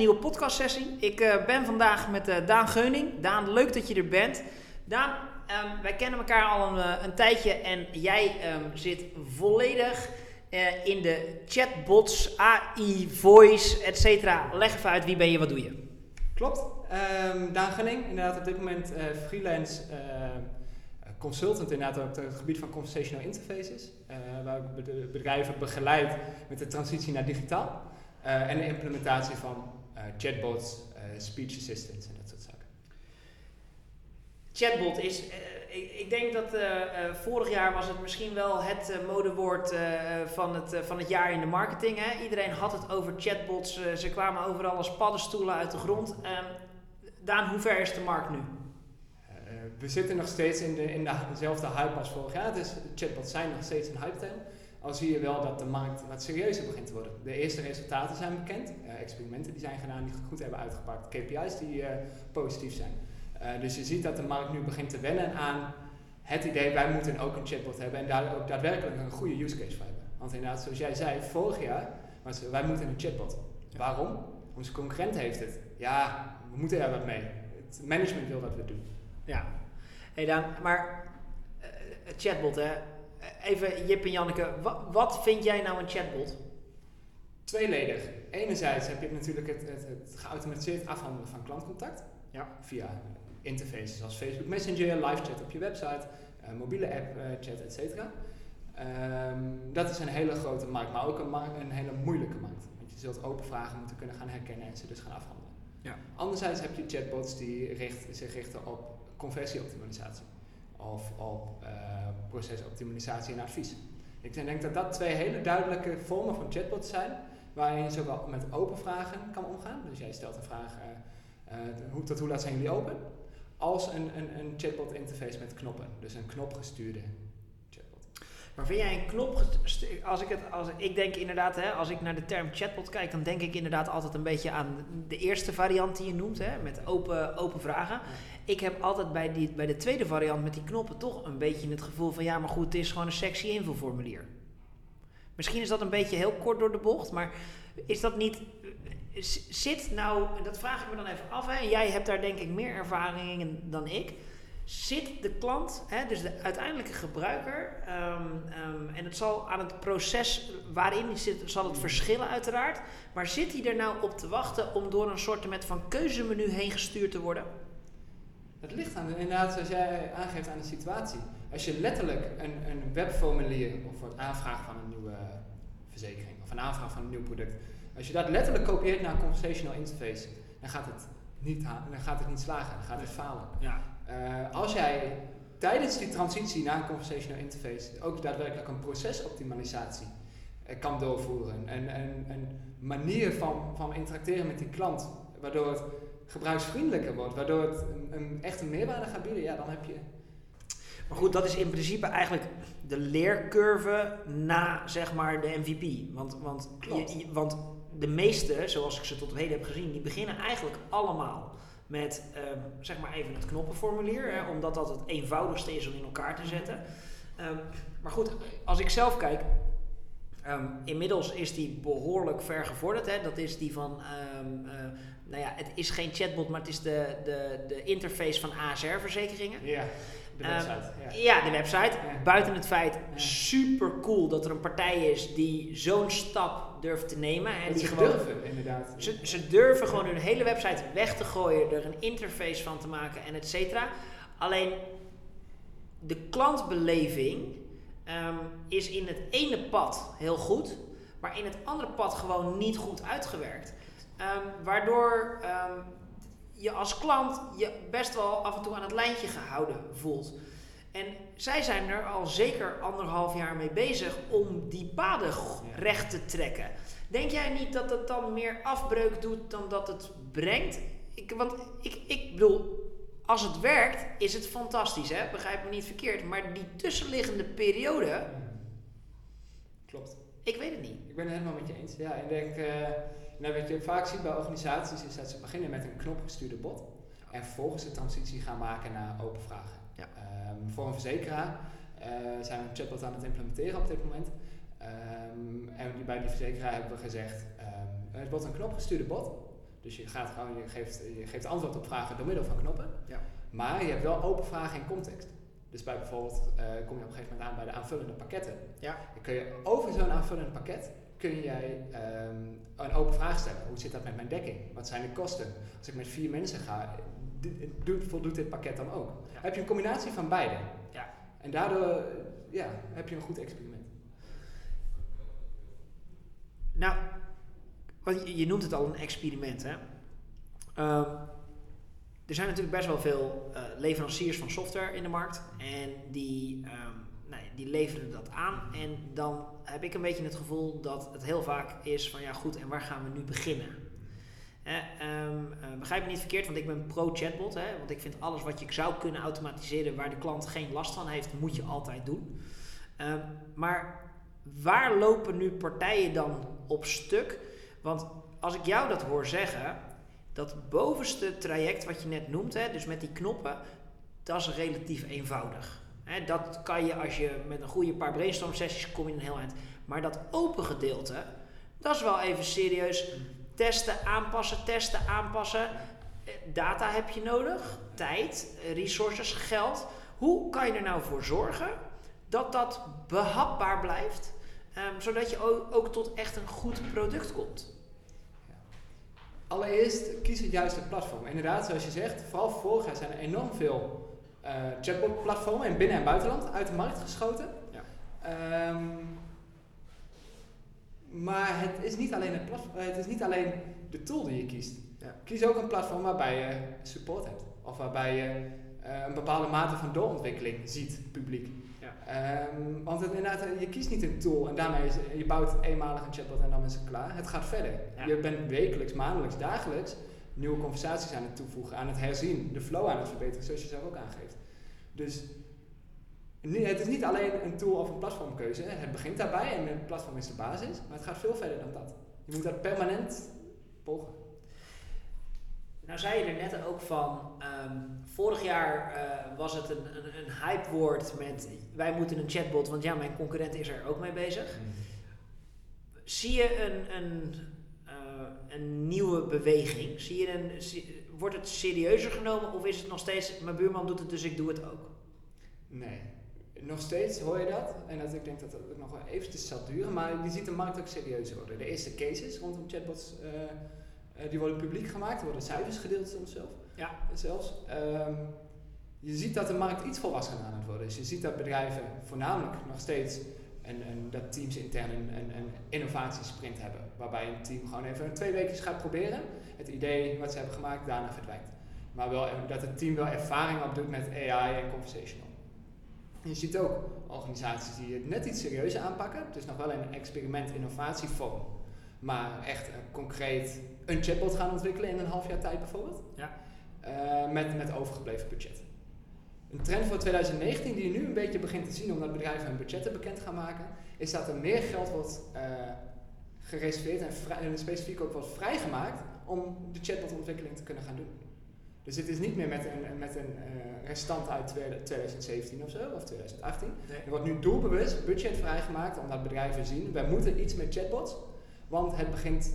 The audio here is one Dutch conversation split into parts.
nieuwe podcastsessie. Ik eh, ben vandaag met eh, Daan Geuning. Daan, leuk dat je er bent. Daan, ehm, wij kennen elkaar al een, eh, een tijdje en jij ehm, zit volledig in de chatbots, AI, voice, et cetera. Leg even uit, wie ben je, wat doe je? Klopt. Ehm Daan Gunning, inderdaad op dit moment freelance consultant inderdaad op het gebied van conversational interfaces. waar ik bed- bedrijven begeleid met de transitie naar digitaal. en de implementatie van chatbots, eh, speech assistants en dat soort zaken. Chatbot is, eh, ik, ik denk dat eh, eh, vorig jaar was het misschien wel het eh, modewoord eh, van, het, eh, van het jaar in de marketing. Hè? Iedereen had het over chatbots, eh, ze kwamen overal als paddenstoelen uit de grond. Ehm, Daan, hoe ver is de markt nu? Eh, we zitten nog steeds in, de, in de, dezelfde hype als vorig jaar, dus chatbots zijn nog steeds een hype term. Al zie je wel dat de markt wat serieuzer begint te worden. De eerste resultaten zijn bekend, eh, experimenten die zijn gedaan die goed hebben uitgepakt, KPI's die eh, positief zijn. Eh, dus je ziet dat de markt nu begint te wennen aan het idee, wij moeten ook een chatbot hebben en daar ook daadwerkelijk een goede use case voor hebben. Want inderdaad, zoals jij zei, vorig jaar was wij moeten een chatbot. Waarom? Onze concurrent heeft het. Ja, we moeten er wat mee. Het management wil dat we doen. Ja. Hey Daan, maar het chatbot hè. Even Jip en Janneke, wa- wat vind jij nou een chatbot? Tweeledig. Enerzijds heb je natuurlijk het, het, het geautomatiseerd afhandelen van klantcontact. Ja. Via interfaces zoals Facebook Messenger, live chat op je website, eh, mobiele app eh, chat, et cetera. Ehm, dat is een hele grote markt, maar ook een, een hele moeilijke markt. Want je zult open vragen moeten kunnen gaan herkennen en ze dus gaan afhandelen. Ja. Anderzijds heb je chatbots die richt, zich richten op conversieoptimalisatie of op eh, procesoptimalisatie en advies. Ik denk dat dat twee hele duidelijke vormen van chatbots zijn, waarin je zowel met open vragen kan omgaan. Dus jij stelt een vraag, eh, eh, hoe, tot hoe laat zijn jullie open? Als een, een, een chatbot interface met knoppen, dus een knopgestuurde. Maar vind jij een knop, als ik het, als ik denk inderdaad, hè, als ik naar de term chatbot kijk, dan denk ik inderdaad altijd een beetje aan de eerste variant die je noemt, hè, met open, open vragen. Ik heb altijd bij, die, bij de tweede variant met die knoppen toch een beetje het gevoel van, ja, maar goed, het is gewoon een sexy invulformulier. Misschien is dat een beetje heel kort door de bocht, maar is dat niet, z- zit nou, dat vraag ik me dan even af, hè, jij hebt daar denk ik meer ervaring in dan ik. Zit de klant, hè, dus de uiteindelijke gebruiker, ehm, ehm, en het zal aan het proces waarin die zit, zal het verschillen uiteraard, maar zit hij er nou op te wachten om door een soort van keuzemenu heen gestuurd te worden? Het ligt aan, inderdaad, zoals jij aangeeft, aan de situatie. Als je letterlijk een, een webformulier of voor het aanvragen van een nieuwe verzekering of een aanvraag van een nieuw product, als je dat letterlijk kopieert naar een conversational interface, dan gaat het niet, dan gaat het niet slagen, dan gaat het falen. Ja. Eh, als jij tijdens die transitie naar een conversational interface ook daadwerkelijk een procesoptimalisatie eh, kan doorvoeren, een, een, een manier van, van interacteren met die klant, waardoor het gebruiksvriendelijker wordt, waardoor het een, een, echt een meerwaarde gaat bieden, ja, dan heb je. Maar goed, dat is in principe eigenlijk de leercurve na zeg maar de MVP. Want, want, Klopt. je- je- want de meeste, zoals ik ze tot op heden heb gezien, die beginnen eigenlijk allemaal met ehm, zeg maar even het knoppenformulier. Hè, omdat dat het eenvoudigste is om in elkaar te zetten. Ehm, maar goed, als ik zelf kijk, ehm, inmiddels is die behoorlijk ver gevorderd. Hè. Dat is die van, eh, nou ja, het is geen chatbot, maar het is de, de, de interface van ASR-verzekeringen. Ja, de website. ja. Ja, de website. Ja. Buiten het feit, super cool dat er een partij is die zo'n stap durft te nemen. En die ze gewoon, durven, inderdaad. Ze, ze durven gewoon hun hele website weg te gooien, er een interface van te maken en et cetera. Alleen de klantbeleving ehm, is in het ene pad heel goed, maar in het andere pad gewoon niet goed uitgewerkt. Ehm, waardoor ehm, je als klant je best wel af en toe aan het lijntje gehouden voelt. En zij zijn er al zeker anderhalf jaar mee bezig om die paden recht te trekken. Denk jij niet dat het dan meer afbreuk doet dan dat het brengt? Ik, want ik, ik bedoel, als het werkt, is het fantastisch, hè? begrijp me niet verkeerd. Maar die tussenliggende periode, Klopt. ik weet het niet. Ik ben het helemaal met je eens. Ja, ik denk, eh, nou, wat je vaak ziet bij organisaties is dat ze beginnen met een knopgestuurde bot en vervolgens de transitie gaan maken naar open vragen. Ja. Ehm, voor een verzekeraar eh, zijn we een chatbot aan het implementeren op dit moment. Ehm, en bij die verzekeraar hebben we gezegd, ehm, het wordt een knopgestuurde bot, Dus je, gaat gewoon, je, geeft, je geeft antwoord op vragen door middel van knoppen. Ja. Maar je hebt wel open vragen in context. Dus bij bijvoorbeeld eh, kom je op een gegeven moment aan bij de aanvullende pakketten. Ja. Dan kun je over zo'n aanvullend pakket kun jij ehm, een open vraag stellen. Hoe zit dat met mijn dekking? Wat zijn de kosten? Als ik met vier mensen ga, doet, voldoet dit pakket dan ook? Ja. Heb je een combinatie van beide? Ja. En daardoor ja, heb je een goed experiment. Nou, want je, je noemt het al een experiment, hè? Ehm, er zijn natuurlijk best wel veel eh, leveranciers van software in de markt. En die, ehm, nou, die leveren dat aan. En dan heb ik een beetje het gevoel dat het heel vaak is van ja goed, en waar gaan we nu beginnen? Ehm, eh, begrijp me niet verkeerd, want ik ben pro-chatbot. Want ik vind alles wat je zou kunnen automatiseren waar de klant geen last van heeft, moet je altijd doen. Ehm, maar waar lopen nu partijen dan op stuk? Want als ik jou dat hoor zeggen, dat bovenste traject wat je net noemt, hè, dus met die knoppen, dat is relatief eenvoudig. Hè, dat kan je als je met een goede paar brainstorm sessies kom je een heel eind. Maar dat open gedeelte, dat is wel even serieus testen, aanpassen, testen, aanpassen. Eh, Data heb je nodig, tijd, eh, resources, geld. Hoe kan je er nou voor zorgen dat dat behapbaar blijft, ehm, zodat je ook, ook tot echt een goed product komt? Allereerst kies het juiste platform. Inderdaad, zoals je zegt, vooral vorig jaar zijn er enorm veel eh, chatbot-platformen in binnen- en buitenland uit de markt geschoten. Ja. Ehm, maar het is, niet alleen het, platform, het is niet alleen de tool die je kiest. Ja. Kies ook een platform waarbij je support hebt. Of waarbij je eh, een bepaalde mate van doorontwikkeling ziet, publiek. Ja. Ehm, want het, inderdaad, je kiest niet een tool en daarmee is, je bouwt eenmalig een chatbot en dan is het klaar. Het gaat verder. Ja. Je bent wekelijks, maandelijks, dagelijks nieuwe conversaties aan het toevoegen, aan het herzien, de flow aan het verbeteren, zoals je zelf ook aangeeft. Dus het is niet alleen een tool of een platformkeuze. Het begint daarbij en het platform is de basis, maar het gaat veel verder dan dat. Je moet dat permanent volgen. Nou zei je er net ook van, ehm, vorig jaar eh, was het een, een, een hypewoord met wij moeten een chatbot, want ja, mijn concurrent is er ook mee bezig. Zie je een, een, eh, een nieuwe beweging? Zie je een, zie- wordt het serieuzer genomen of is het nog steeds, mijn buurman doet het dus ik doe het ook? Nee. Nog steeds hoor je dat. En dat, ik denk dat dat ook nog wel eventjes zal duren. Maar je ziet de markt ook serieuzer worden. De eerste cases rondom chatbots, eh, eh, die worden publiek gemaakt. Er worden cijfers gedeeld soms zelf, Ja. zelfs. Ehm, je ziet dat de markt iets volwassener aan het worden is. Je ziet dat bedrijven voornamelijk nog steeds... En, en dat teams intern een, een, een innovatiesprint hebben. Waarbij een team gewoon even twee weken gaat proberen. Het idee wat ze hebben gemaakt daarna verdwijnt. Maar wel, dat het team wel ervaring opdoet met AI en conversational. Je ziet ook organisaties die het net iets serieuzer aanpakken. Het is nog wel een experiment innovatievorm. Maar echt eh, concreet een chatbot gaan ontwikkelen in een half jaar tijd bijvoorbeeld. Ja. Eh, met, met overgebleven budget. Een trend voor 2019 die je nu een beetje begint te zien omdat bedrijven hun budgetten bekend gaan maken, is dat er meer geld wordt eh, gereserveerd en, en specifiek ook wordt vrijgemaakt om de chatbotontwikkeling te kunnen gaan doen. Dus dit is niet meer met een, met een eh, restant uit 2017 of zo, of 2018. Nee. Er wordt nu doelbewust budget vrijgemaakt omdat bedrijven zien, wij moeten iets met chatbots, want het begint,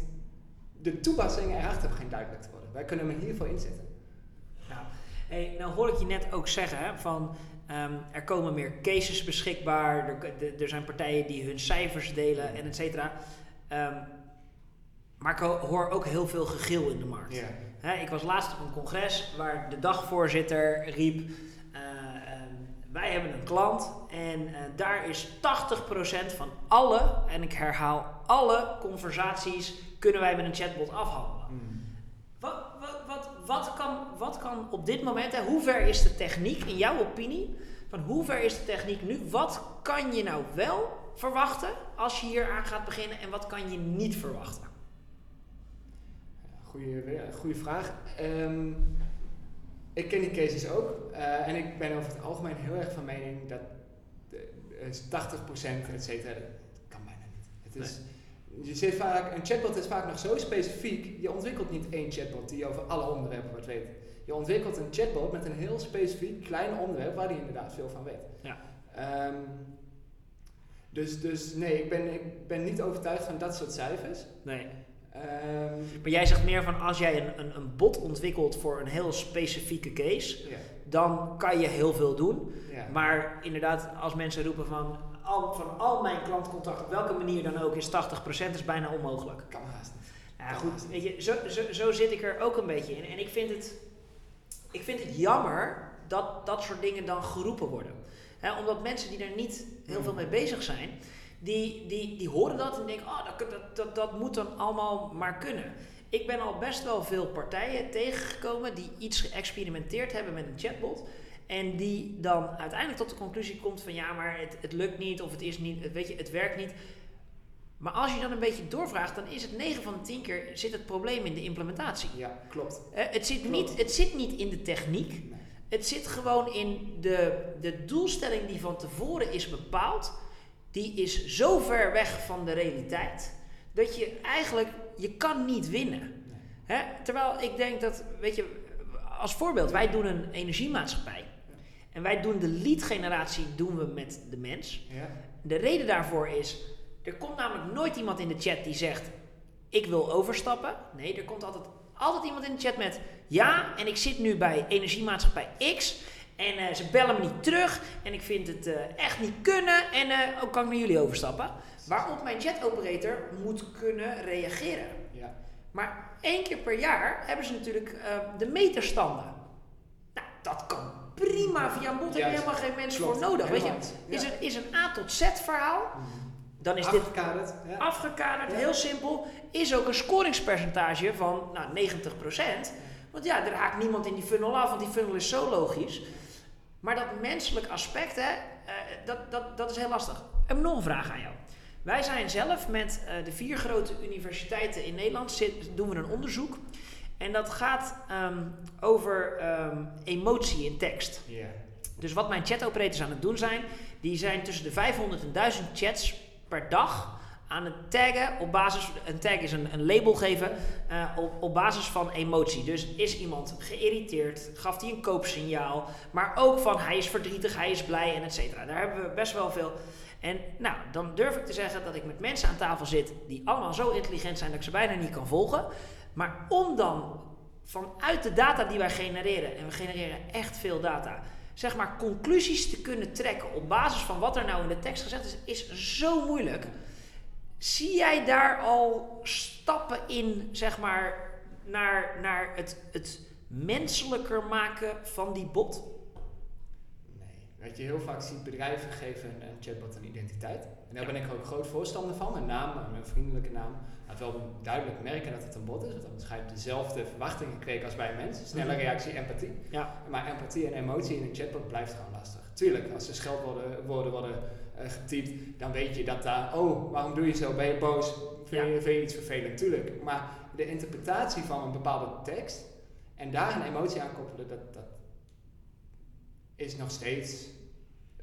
de toepassingen erachter begint duidelijk te worden. Wij kunnen hem hiervoor inzetten. Nou, hey, nou hoor ik je net ook zeggen hè, van ehm, er komen meer cases beschikbaar, er, de- er zijn partijen die hun cijfers delen en et cetera. Ehm, maar ik ho- hoor ook heel veel gegil in de markt. Hè, ik was laatst op een congres waar de dagvoorzitter riep: eh, ehm, Wij hebben een klant en eh, daar is 80% van alle, en ik herhaal alle conversaties, kunnen wij met een chatbot afhandelen. Wat, wat, wat, wat, kan, wat kan op dit moment, hè, hoe ver is de techniek in jouw opinie? Van hoe ver is de techniek nu? Wat kan je nou wel verwachten als je hier aan gaat beginnen en wat kan je niet verwachten? Goeie, goeie vraag. Ehm, ik ken die cases ook. eh, en ik ben over het algemeen heel erg van mening dat de, eh, 80% et cetera, dat kan bijna niet. Het is, je zit vaak, een chatbot is vaak nog zo specifiek. Je ontwikkelt niet één chatbot die over alle onderwerpen wat weet. Je ontwikkelt een chatbot met een heel specifiek klein onderwerp waar die inderdaad veel van weet. Ja. Ehm, dus, dus nee, ik ben, ik ben niet overtuigd van dat soort cijfers. Nee. Ehm, Maar jij zegt meer van als jij een, een, een bot ontwikkelt voor een heel specifieke case, ja, dan kan je heel veel doen. ja. Maar inderdaad, als mensen roepen van, al, van al mijn klantcontact, op welke manier dan ook, is 80% is bijna onmogelijk. kan haast niet. Ja, goed, weet je, zo, zo, zo zit ik er ook een beetje in. En ik vind het, ik vind het jammer dat dat soort dingen dan geroepen worden. Omdat mensen die er niet heel veel mee bezig zijn, die, die, die horen dat en denken, oh, dat, dat, dat, dat moet dan allemaal maar kunnen. Ik ben al best wel veel partijen tegengekomen die iets geëxperimenteerd hebben met een chatbot. En die dan uiteindelijk tot de conclusie komt van ja, maar het, het lukt niet of het is niet, het, weet je, het werkt niet. Maar als je dan een beetje doorvraagt, dan is het 9 van de 10 keer zit het probleem in de implementatie. Ja, klopt. Eh, het, zit Klopt. niet, het zit niet in de techniek. Nee. Het zit gewoon in de, de doelstelling die van tevoren is bepaald. Die is zo ver weg van de realiteit. Dat je eigenlijk, je kan niet winnen. Hè? Terwijl ik denk dat, weet je, als voorbeeld, wij doen een energiemaatschappij. En wij doen de lead generatie doen we met de mens. Ja, De reden daarvoor is, er komt namelijk nooit iemand in de chat die zegt, ik wil overstappen. Nee, er komt altijd, altijd iemand in de chat met, ja, en ik zit nu bij energiemaatschappij X. En eh, ze bellen me niet terug. En ik vind het eh, echt niet kunnen. En eh ook kan ik naar jullie overstappen. Waarop mijn chat operator moet kunnen reageren. ja. Maar één keer per jaar hebben ze natuurlijk de meterstanden. Nou, dat kan prima via een bot. Heb je helemaal geen mensen Klopt. voor nodig. Weet je, is, een, is een A tot Z verhaal. Dan is dit Afgekaderd. Ja. afgekaderd, heel simpel. Is ook een scoringspercentage van nou, 90%. Want ja, er haakt niemand in die funnel af, want die funnel is zo logisch. Maar dat menselijk aspect, hè, eh, dat, dat, dat is heel lastig. Ik heb nog een vraag aan jou. Wij zijn zelf met eh, de vier grote universiteiten in Nederland, zit, doen we een onderzoek. En dat gaat ehm, over ehm, emotie in tekst. Dus wat mijn chatoperators aan het doen zijn, die zijn tussen de 500 en 1000 chats per dag aan het taggen op basis, een tag is een, een label geven, eh, op, op basis van emotie. Dus is iemand geïrriteerd, gaf hij een koopsignaal, maar ook van hij is verdrietig, hij is blij en et cetera. Daar hebben we best wel veel. En nou, dan durf ik te zeggen dat ik met mensen aan tafel zit die allemaal zo intelligent zijn dat ik ze bijna niet kan volgen. Maar om dan vanuit de data die wij genereren, en we genereren echt veel data, zeg maar conclusies te kunnen trekken op basis van wat er nou in de tekst gezegd is, is zo moeilijk. Zie jij daar al stappen in, zeg maar, naar, naar het, het menselijker maken van die bot? Nee. Wat je heel vaak ziet, bedrijven geven een chatbot een identiteit. En daar ben ik ook groot voorstander van. Een naam, een vriendelijke naam. Laat wel duidelijk merken dat het een bot is. Want ga je dezelfde verwachtingen kweken als bij een mens. Snelle Mhm. reactie, empathie. Ja. Maar empathie en emotie in een chatbot blijft gewoon lastig. Tuurlijk, als er scheldwoorden woorden worden eh, getypt, dan weet je dat daar, oh, waarom doe je zo? Ben je boos? Vind je, vind je iets vervelend? Tuurlijk. Maar de interpretatie van een bepaalde tekst en daar een emotie aan koppelen, dat, dat is nog steeds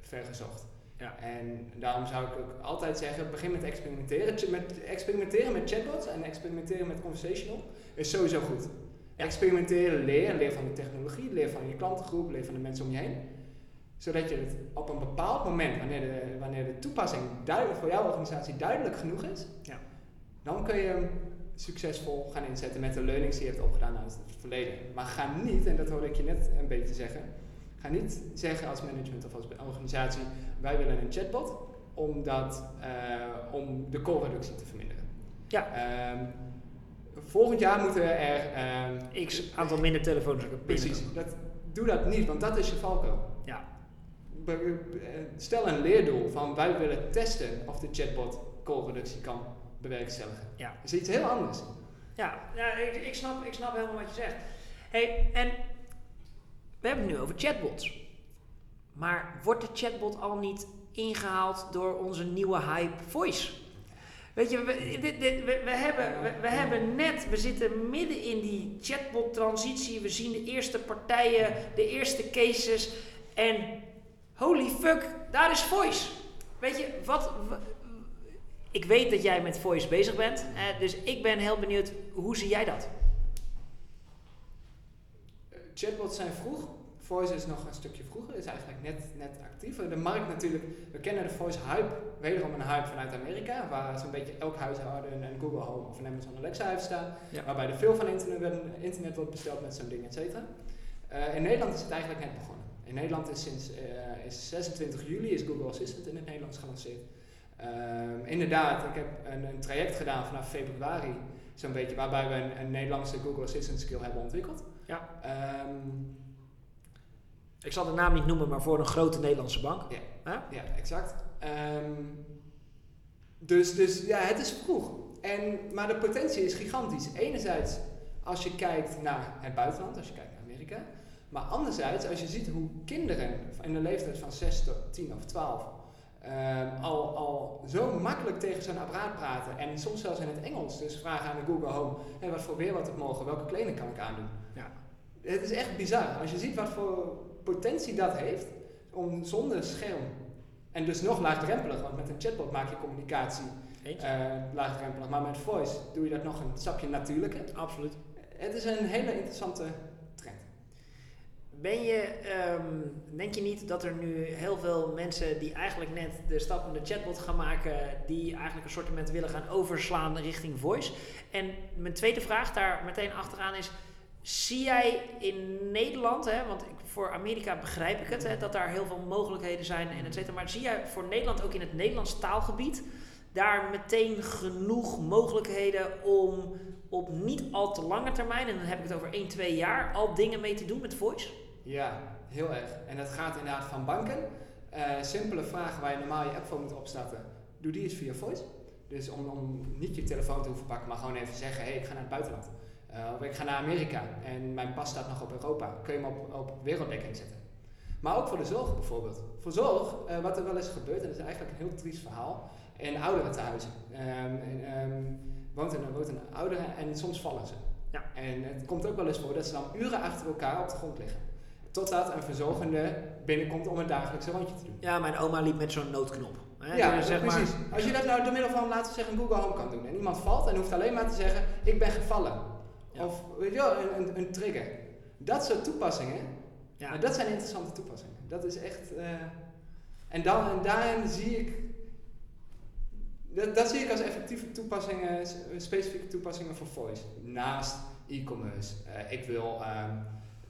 vergezocht. Ja. En daarom zou ik ook altijd zeggen, begin met experimenteren. Met experimenteren met chatbots en experimenteren met conversational is sowieso goed. Ja. Experimenteren, leer, leer van de technologie, leer van je klantengroep, leer van de mensen om je heen. Zodat je het op een bepaald moment, wanneer de, wanneer de toepassing duidelijk voor jouw organisatie duidelijk genoeg is, Ja. dan kun je hem succesvol gaan inzetten met de learnings die je hebt opgedaan uit het verleden. Maar ga niet, en dat hoorde ik je net een beetje zeggen, ga niet zeggen als management of als organisatie, wij willen een chatbot omdat, eh, om de callreductie te verminderen. Ja. Ehm, volgend jaar moeten er... ehm, X aantal minder telefoons Precies, dat, doe dat niet, want dat is je valkuil. Be- Stel een leerdoel van wij willen testen of de chatbot callreductie kan bewerkstelligen. Ja. Dat is iets heel anders. Ja, ja ik, ik, snap, ik snap helemaal wat je zegt. Hey, en we hebben het nu over chatbots. Maar wordt de chatbot al niet ingehaald door onze nieuwe hype voice? Weet je, we, dit, dit, we, we hebben, we, we hebben net, we zitten midden in die chatbot-transitie. We zien de eerste partijen, de eerste cases. En holy fuck, daar is voice. Weet je, wat. ik weet dat jij met voice bezig bent. eh, dus ik ben heel benieuwd, hoe zie jij dat? Eh, Chatbots zijn vroeg Voice is nog een stukje vroeger, is eigenlijk net, net actiever. De markt natuurlijk, we kennen de Voice hype, wederom een hype vanuit Amerika, waar zo'n beetje elk huishouden een Google Home of een Amazon Alexa heeft staan, Ja. waarbij er veel van internet, internet wordt besteld met zo'n ding, et cetera. Eh, in Nederland is het eigenlijk net begonnen. In Nederland is sinds eh, is 26 juli is Google Assistant in het Nederlands gelanceerd. Ehm, inderdaad, ik heb een, een traject gedaan vanaf februari, zo'n beetje, waarbij we een, een Nederlandse Google Assistant skill hebben ontwikkeld. Ja. Ehm, Ik zal de naam niet noemen, maar voor een grote Nederlandse bank. Ja. Ja? Ja, exact. Ehm, dus, dus ja, het is vroeg. En, maar de potentie is gigantisch. Enerzijds als je kijkt naar het buitenland, als je kijkt naar Amerika. Maar anderzijds als je ziet hoe kinderen in de leeftijd van 6 tot 10 of 12 ehm, al, al zo makkelijk tegen zo'n apparaat praten. En soms zelfs in het Engels. Dus vragen aan de Google Home, hey, wat voor weer wordt het morgen? Welke kleding kan ik aandoen? Ja. Het is echt bizar. Als je ziet wat voor potentie dat heeft om zonder scherm en dus nog laagdrempelig, want met een chatbot maak je communicatie eh, laagdrempelig, maar met voice doe je dat nog een stapje natuurlijker. Absoluut. Het is een hele interessante. Ben je, ehm, denk je niet dat er nu heel veel mensen die eigenlijk net de stap naar de chatbot gaan maken, die eigenlijk een soort willen gaan overslaan richting voice? En mijn tweede vraag daar meteen achteraan is, zie jij in Nederland, hè, want voor Amerika begrijp ik het, hè, dat daar heel veel mogelijkheden zijn en et cetera, maar zie jij voor Nederland ook in het Nederlands taalgebied daar meteen genoeg mogelijkheden om op niet al te lange termijn, en dan heb ik het over 1, 2 jaar, al dingen mee te doen met voice? Ja, heel erg. En dat gaat inderdaad van banken. Eh, simpele vragen waar je normaal je app voor moet opstarten, doe die eens via voice. Dus om, om niet je telefoon te hoeven pakken, maar gewoon even zeggen, hé, hey, ik ga naar het buitenland. Eh, of ik ga naar Amerika en mijn pas staat nog op Europa. Kun je hem op, op werelddekking zetten. Maar ook voor de zorg bijvoorbeeld. Voor zorg, eh, wat er wel eens gebeurt, en dat is eigenlijk een heel triest verhaal, in ouderentehuizen. Ehm en, ehm, woont, een, woont een oudere en soms vallen ze. Ja. En het komt ook wel eens voor dat ze dan uren achter elkaar op de grond liggen. Totdat een verzorgende binnenkomt om een dagelijkse rondje te doen. Ja, mijn oma liep met zo'n noodknop. Hè? Ja, Dus zeg precies. Maar, Als je dat nou door middel van, laten we zeggen, Google Home kan doen. En iemand valt en hoeft alleen maar te zeggen, ik ben gevallen. Ja. Of, weet je wel, een, een, een trigger. Dat soort toepassingen, ja. nou, dat zijn interessante toepassingen. Dat is echt... eh, en, dan, en daarin zie ik... Dat, dat zie ik als effectieve toepassingen, specifieke toepassingen voor voice. Naast e-commerce. Eh, ik wil ehm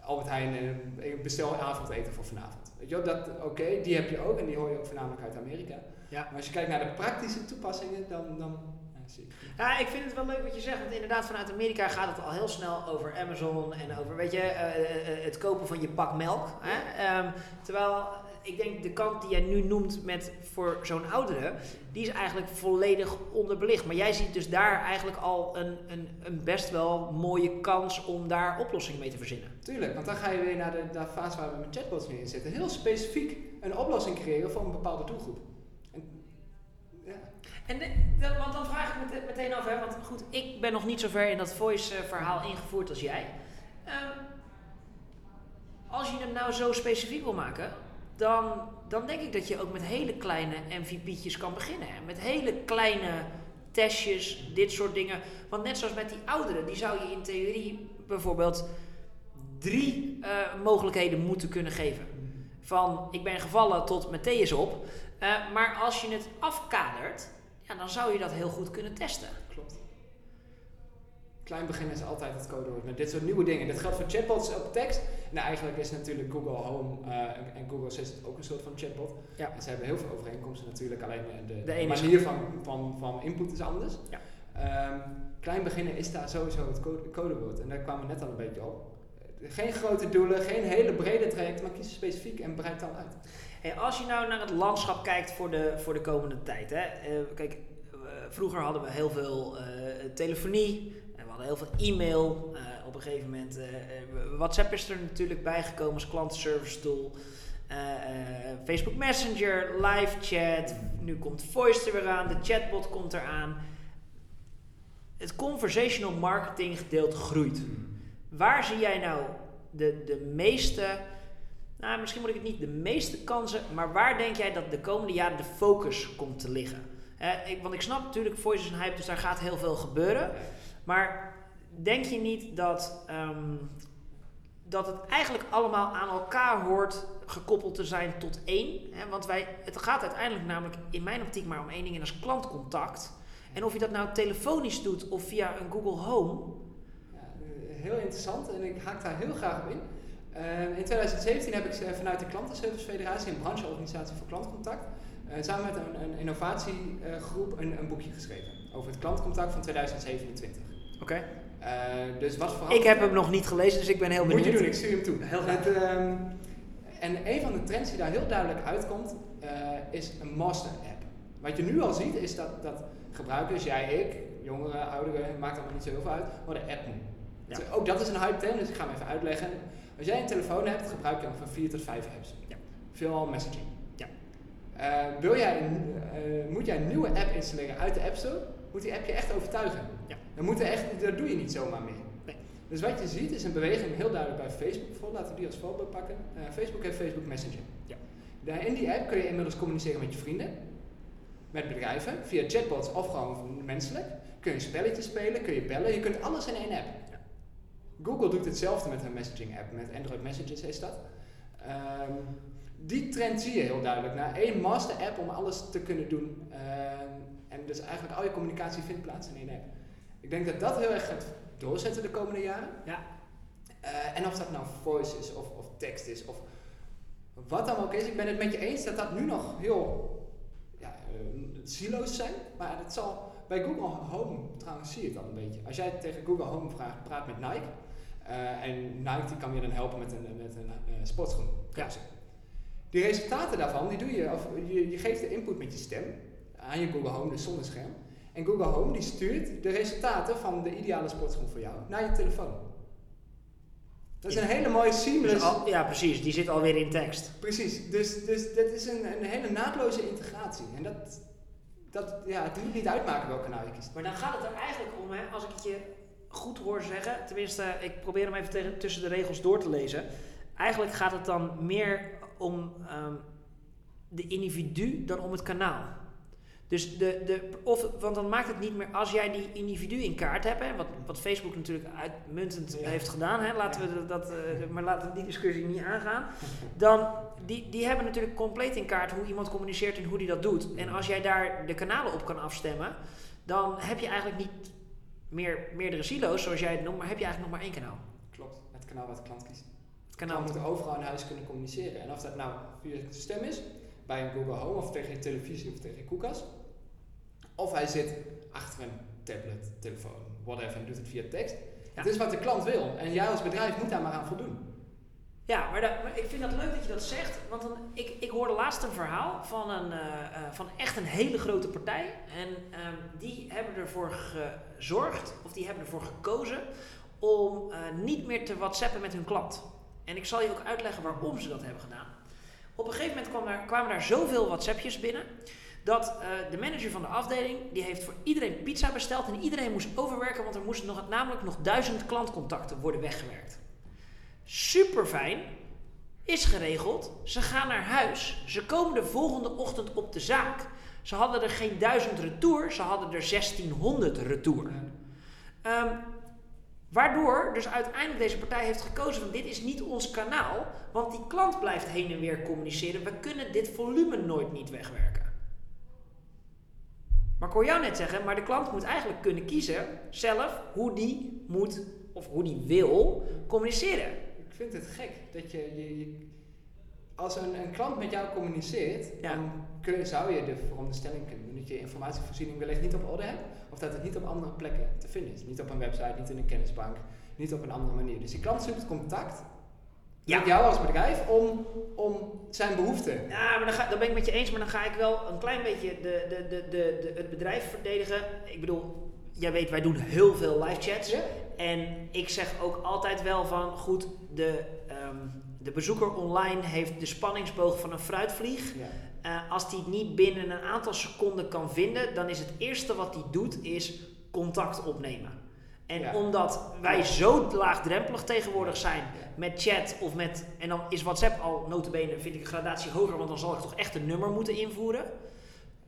Albert Heijn, eh, ik bestel avondeten voor vanavond. Weet je dat, oké, die heb je ook en die hoor je ook voornamelijk uit Amerika. Ja. Maar als je kijkt naar de praktische toepassingen, dan, dan ja, ik. ja, ik vind het wel leuk wat je zegt. Want inderdaad, vanuit Amerika gaat het al heel snel over Amazon en over, weet je, eh, eh, het kopen van je pak melk. Hè? Ehm, terwijl ik denk de kant die jij nu noemt met voor zo'n oudere, die is eigenlijk volledig onderbelicht. Maar jij ziet dus daar eigenlijk al een, een, een best wel mooie kans om daar oplossingen mee te verzinnen. Tuurlijk, want dan ga je weer naar de, de fase waar we met chatbots nu in zitten. Heel specifiek een oplossing creëren voor een bepaalde doelgroep. En, ja. En de- de- want dan vraag ik mete- meteen af, hè, want goed, ik ben nog niet zo ver in dat voice-verhaal ingevoerd als jij. Ehm, als je het nou zo specifiek wil maken, dan, dan denk ik dat je ook met hele kleine MVP'tjes kan beginnen. Met hele kleine testjes, dit soort dingen. Want net zoals met die ouderen, die zou je in theorie bijvoorbeeld drie eh, mogelijkheden moeten kunnen geven. Van ik ben gevallen tot met thee is op. Eh, maar als je het afkadert, ja, dan zou je dat heel goed kunnen testen. Klopt. Klein beginnen is altijd het codewoord met dit soort nieuwe dingen. Dat geldt voor chatbots op tekst. Nou, eigenlijk is natuurlijk Google Home eh, en- Google Assistant ook een soort van chatbot. Ja. En ze hebben heel veel overeenkomsten natuurlijk, alleen de, De manier van, van, van input is anders. Ja. Ehm, klein beginnen is daar sowieso het code, codewoord. En daar kwamen we net al een beetje op. Geen grote doelen, geen hele brede traject, maar kies specifiek en breid dan uit. Hey, als je nou naar het landschap kijkt voor de, voor de komende tijd. Hè? eh, kijk, eh, vroeger hadden we heel veel telefonie. Hadden heel veel e-mail. Eh, op een gegeven moment. eh, eh, WhatsApp is er natuurlijk bijgekomen als klantenservice tool. Facebook Messenger, live chat. Nu komt voice er weer aan. De chatbot komt eraan. Het conversational marketing gedeelte groeit. Waar zie jij nou de, de meeste, nou misschien moet ik het niet de meeste kansen, maar waar denk jij dat de komende jaren de focus komt te liggen? Ik, want ik snap natuurlijk, voice is een hype, dus daar gaat heel veel gebeuren. Maar denk je niet dat, ehm, dat het eigenlijk allemaal aan elkaar hoort gekoppeld te zijn tot één. Hè? Want wij, het gaat uiteindelijk namelijk in mijn optiek maar om één ding en dat is klantcontact. En of je dat nou telefonisch doet of via een Google Home. Ja, eh, heel interessant en ik haak daar heel graag op in. Uh, in 2017 heb ik vanuit de Klantenservice Federatie, een brancheorganisatie voor klantcontact, uh, samen met een, een innovatiegroep een, een, boekje geschreven over het klantcontact van 2027. Oké. Okay. Dus wat Ik heb hem nog niet gelezen, dus ik ben heel benieuwd. Moet je doen, ik stuur hem toe. Heel het, ehm, en een van de trends die daar heel duidelijk uitkomt, is een master app. Wat je nu al ziet, is dat, dat gebruikers, jij, ik, jongeren, ouderen, maakt allemaal niet zo heel veel uit, worden app moe. Ja. Dus ook dat is een hype term, dus ik ga hem even uitleggen. Als jij een telefoon hebt, gebruik je ongeveer 4 tot 5 apps. Ja. Veel messaging. Ja. Uh, wil jij moet jij een nieuwe app installeren uit de App Store, moet die app je echt overtuigen. Ja. Dan moet echt, dat doe je niet zomaar meer. Nee. Dus wat je ziet is een beweging heel duidelijk bij Facebook bijvoorbeeld. Laten we die als voorbeeld pakken. Uh, Facebook heeft Facebook Messenger. Ja. Daar in die app kun je inmiddels communiceren met je vrienden met bedrijven, via chatbots of gewoon menselijk. Kun je spelletjes spelen, kun je bellen, je kunt alles in één app. Ja. Google doet hetzelfde met hun messaging app, met Android Messages is dat. Um, die trend zie je heel duidelijk naar één master app om alles te kunnen doen. Um, en dus eigenlijk al je communicatie vindt plaats in één app. Ik denk dat dat heel erg gaat doorzetten de komende jaren. Ja. Uh, en of dat nou voice is of, of tekst is of wat dan ook is, ik ben het met je eens dat dat nu nog heel silo's zijn, maar het zal bij Google Home trouwens zie je het al een beetje. Als jij tegen Google Home vraagt, praat met Nike. Uh, en Nike die kan je dan helpen met een, met een sportschoen. Ja. Die resultaten daarvan, die doe je, of je, je geeft de input met je stem aan je Google Home, dus zonder scherm. En Google Home die stuurt de resultaten van de ideale sportschoen voor jou naar je telefoon. Dat is een hele mooie seamless... Dus al, ja, precies. Die zit alweer in tekst. Precies. Dus, dus dat is een, een hele naadloze integratie. En dat, dat, ja, het moet niet uitmaken welk kanaal je kiest. Maar dan gaat het er eigenlijk om, hè, als ik het je goed hoor zeggen, tenminste, ik probeer hem even tegen, tussen de regels door te lezen. Eigenlijk gaat het dan meer om um, de individu dan om het kanaal. Dus de, de, of, want dan maakt het niet meer, als jij die individu in kaart hebt, hè, wat, wat Facebook natuurlijk uitmuntend heeft gedaan, hè, laten we dat, uh, maar laten we die discussie niet aangaan, dan die, die hebben natuurlijk compleet in kaart hoe iemand communiceert en hoe die dat doet. En als jij daar de kanalen op kan afstemmen, dan heb je eigenlijk niet meer meerdere silo's, zoals jij het noemt, maar heb je eigenlijk nog maar één kanaal. Klopt, het kanaal wat de klant kiest. Het kanaal moet overal in huis kunnen communiceren. En of dat nou via de stem is, bij een Google Home of tegen je televisie of tegen je koelkast of hij zit achter een tablet, telefoon, whatever, en doet het via tekst. Het is wat de klant wil. En jij als bedrijf moet daar maar aan voldoen. Ja, maar, dat, maar, ik vind dat leuk dat je dat zegt. Want dan, ik, ik hoorde laatst een verhaal van, een, uh, uh, van echt een hele grote partij. En um, die hebben ervoor gezorgd, of die hebben ervoor gekozen, om uh, niet meer te whatsappen met hun klant. En ik zal je ook uitleggen waarom ze dat hebben gedaan. Op een gegeven moment kwam er, kwamen daar zoveel WhatsAppjes binnen dat uh, de manager van de afdeling, die heeft voor iedereen pizza besteld en iedereen moest overwerken, want er moesten nog, namelijk nog duizend klantcontacten worden weggewerkt. Super fijn, is geregeld. Ze gaan naar huis. Ze komen de volgende ochtend op de zaak. Ze hadden er geen duizend retour, ze hadden er 1600 retour. Um, waardoor dus uiteindelijk deze partij heeft gekozen van dit is niet ons kanaal, want die klant blijft heen en weer communiceren. We kunnen dit volume nooit niet wegwerken. Maar ik hoor jou net zeggen, maar de klant moet eigenlijk kunnen kiezen zelf hoe die moet of hoe die wil communiceren. Ik vind het gek dat je, je, als een, een, klant met jou communiceert, dan kun, zou je de veronderstelling kunnen doen dat je informatievoorziening wellicht niet op orde hebt, of dat het niet op andere plekken te vinden is. Niet op een website, niet in een kennisbank, niet op een andere manier. Dus die klant zoekt contact ja. met jou als bedrijf om, om zijn behoeften. Ja, maar dan, ga, dan ben ik met je eens, maar dan ga ik wel een klein beetje de, de, de, de, het bedrijf verdedigen. Ik bedoel, jij weet, wij doen heel veel live chats. Ja. En ik zeg ook altijd wel van, goed, de, um, de bezoeker online heeft de spanningsboog van een fruitvlieg. Ja. Uh, als die het niet binnen een aantal seconden kan vinden, dan is het eerste wat hij doet, is contact opnemen. En omdat wij zo laagdrempelig tegenwoordig zijn met chat of met... En dan is WhatsApp al notabene, vind ik een gradatie hoger, want dan zal ik toch echt een nummer moeten invoeren.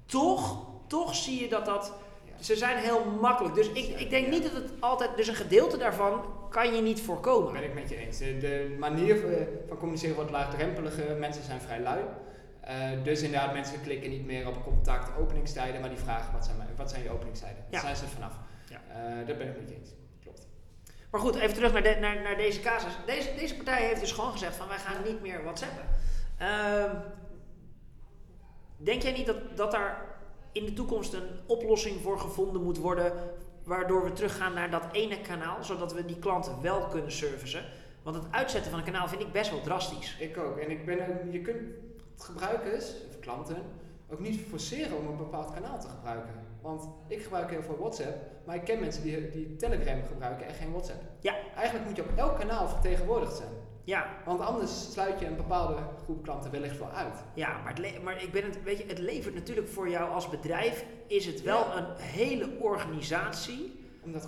Toch, toch zie je dat dat... Ze zijn heel makkelijk. Dus ik, ik denk niet dat het altijd... Dus een gedeelte daarvan kan je niet voorkomen. ben ik met je eens. De, manier eh, van communiceren wordt laagdrempeliger. Mensen zijn vrij lui. Eh, dus inderdaad, mensen klikken niet meer op contact, openingstijden, maar die vragen wat zijn, wat zijn je openingstijden. Daar Ja. zijn ze vanaf. Ja. Daar ben ik je eens. Klopt. Maar goed, even terug naar, de- naar, naar deze casus. Deze, deze partij heeft dus gewoon gezegd van wij gaan niet meer whatsappen. Ehm, denk jij niet dat, dat daar in de toekomst een oplossing voor gevonden moet worden... waardoor we teruggaan naar dat ene kanaal... zodat we die klanten wel kunnen servicen? Want het uitzetten van een kanaal vind ik best wel drastisch. Ik ook. En ik ben ook, je kunt gebruikers, of klanten, ook niet forceren om een bepaald kanaal te gebruiken. Want ik gebruik heel veel WhatsApp, maar ik ken mensen die, die Telegram gebruiken en geen WhatsApp. Ja. Eigenlijk moet je op elk kanaal vertegenwoordigd zijn. Ja, Want anders sluit je een bepaalde groep klanten wellicht wel uit. Ja, maar, het, maar ik ben het, weet je, het levert natuurlijk voor jou als bedrijf, is het wel Ja. een hele organisatie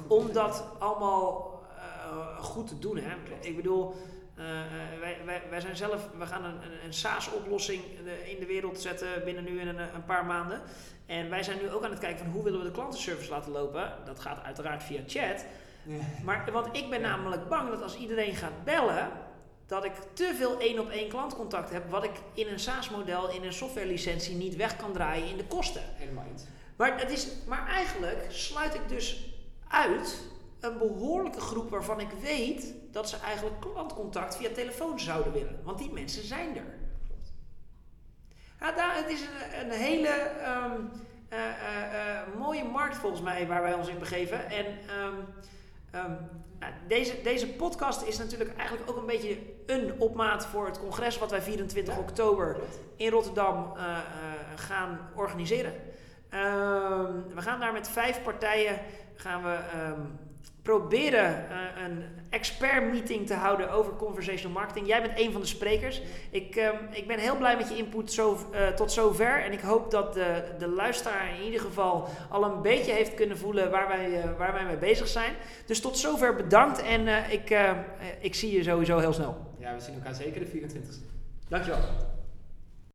Om dat allemaal eh, goed te doen. Hè? Ik bedoel, eh, eh, wij, wij, wij zijn zelf, we gaan een, een, een SaaS-oplossing in, de wereld zetten binnen nu in een, een paar maanden. En wij zijn nu ook aan het kijken van hoe willen we de klantenservice laten lopen. Dat gaat uiteraard via chat. Ja. Maar, want ik ben namelijk bang dat als iedereen gaat bellen, dat ik te veel één op één klantcontact heb, wat ik in een SaaS-model, in een softwarelicentie niet weg kan draaien in de kosten. Helemaal eens. Maar, het is, maar eigenlijk sluit ik dus uit een behoorlijke groep waarvan ik weet dat ze eigenlijk klantcontact via telefoon zouden willen. Want die mensen zijn er. Ja, daar, het is een, een hele ehm, eh, eh, eh, mooie markt volgens mij waar wij ons in begeven. En ehm, ehm, nou, deze, deze podcast is natuurlijk eigenlijk ook een beetje een opmaat voor het congres wat wij 24 Ja. oktober in Rotterdam gaan organiseren. We gaan daar met vijf partijen gaan we proberen eh, een expert meeting te houden over conversational marketing. Jij bent een van de sprekers. Ik, ehm, ik ben heel blij met je input zo, eh, tot zover. En ik hoop dat de, de luisteraar in ieder geval al een beetje heeft kunnen voelen waar wij, eh, waar wij mee bezig zijn. Dus tot zover bedankt en ik, eh, eh, ik zie je sowieso heel snel. Ja, we zien elkaar zeker de 24e. Dankjewel.